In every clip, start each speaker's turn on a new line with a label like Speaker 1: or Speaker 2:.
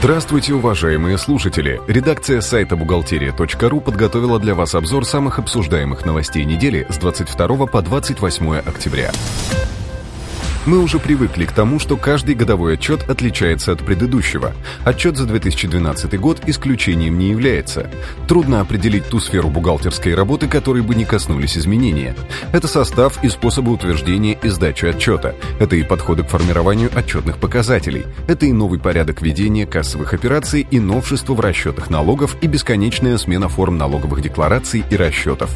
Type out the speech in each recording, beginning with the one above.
Speaker 1: Здравствуйте, уважаемые слушатели! Редакция сайта бухгалтерия.ру подготовила для вас обзор самых обсуждаемых новостей недели с 22 по 28 октября. Мы уже привыкли к тому, что каждый годовой отчет отличается от предыдущего. Отчет за 2012 год исключением не является. Трудно определить ту сферу бухгалтерской работы, которой бы не коснулись изменения. Это состав и способы утверждения и сдачи отчета. Это и подходы к формированию отчетных показателей. Это и новый порядок ведения кассовых операций и новшества в расчетах налогов и бесконечная смена форм налоговых деклараций и расчетов.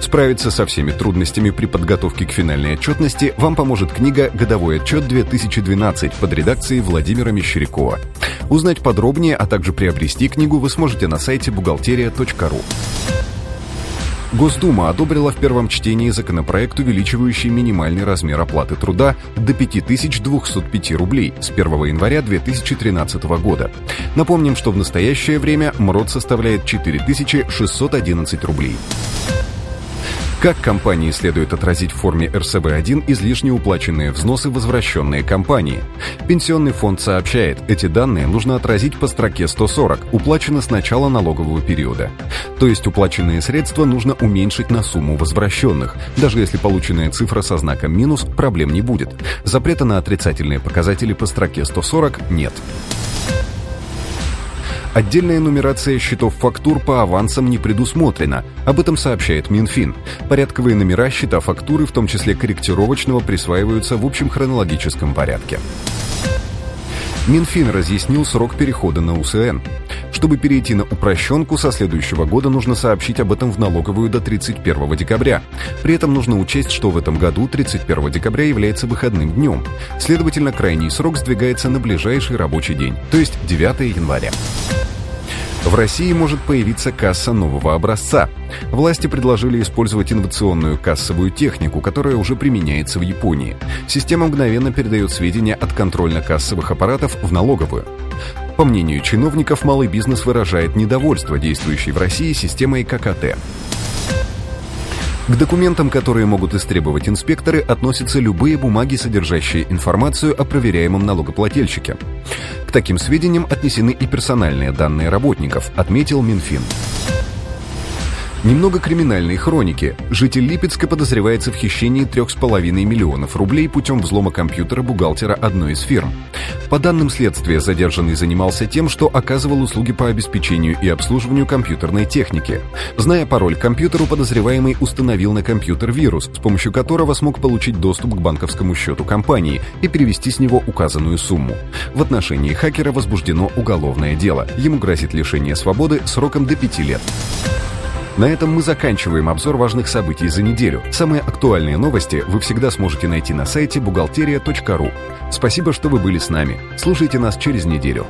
Speaker 1: Справиться со всеми трудностями при подготовке к финальной отчетности вам поможет книга «Годовой отчет 2012» под редакцией Владимира Мещерякова. Узнать подробнее, а также приобрести книгу вы сможете на сайте бухгалтерия.ру. Госдума одобрила в первом чтении законопроект, увеличивающий минимальный размер оплаты труда до 5205 рублей с 1 января 2013 года. Напомним, что в настоящее время МРОД составляет 4611 рублей. Как компании следует отразить в форме РСВ-1 излишне уплаченные взносы, возвращенные компании? Пенсионный фонд сообщает, эти данные нужно отразить по строке 140, уплачено с начала налогового периода. То есть уплаченные средства нужно уменьшить на сумму возвращенных. Даже если полученная цифра со знаком минус, проблем не будет. Запрета на отрицательные показатели по строке 140 нет. Отдельная нумерация счетов фактур по авансам не предусмотрена. Об этом сообщает Минфин. Порядковые номера счета фактуры, в том числе корректировочного, присваиваются в общем хронологическом порядке. Минфин разъяснил срок перехода на УСН. Чтобы перейти на упрощенку, со следующего года нужно сообщить об этом в налоговую до 31 декабря. При этом нужно учесть, что в этом году 31 декабря является выходным днем. Следовательно, крайний срок сдвигается на ближайший рабочий день, то есть 9 января. В России может появиться касса нового образца. Власти предложили использовать инновационную кассовую технику, которая уже применяется в Японии. Система мгновенно передает сведения от контрольно-кассовых аппаратов в налоговую. По мнению чиновников, малый бизнес выражает недовольство действующей в России системой ККТ. К документам, которые могут истребовать инспекторы, относятся любые бумаги, содержащие информацию о проверяемом налогоплательщике. К таким сведениям отнесены и персональные данные работников, отметил Минфин. Немного криминальной хроники. Житель Липецка подозревается в хищении 3,5 миллионов рублей путем взлома компьютера бухгалтера одной из фирм. По данным следствия, задержанный занимался тем, что оказывал услуги по обеспечению и обслуживанию компьютерной техники. Зная пароль к компьютеру, подозреваемый установил на компьютер вирус, с помощью которого смог получить доступ к банковскому счету компании и перевести с него указанную сумму. В отношении хакера возбуждено уголовное дело. Ему грозит лишение свободы сроком до 5 лет. На этом мы заканчиваем обзор важных событий за неделю. Самые актуальные новости вы всегда сможете найти на сайте бухгалтерия.ру. Спасибо, что вы были с нами. Слушайте нас через неделю.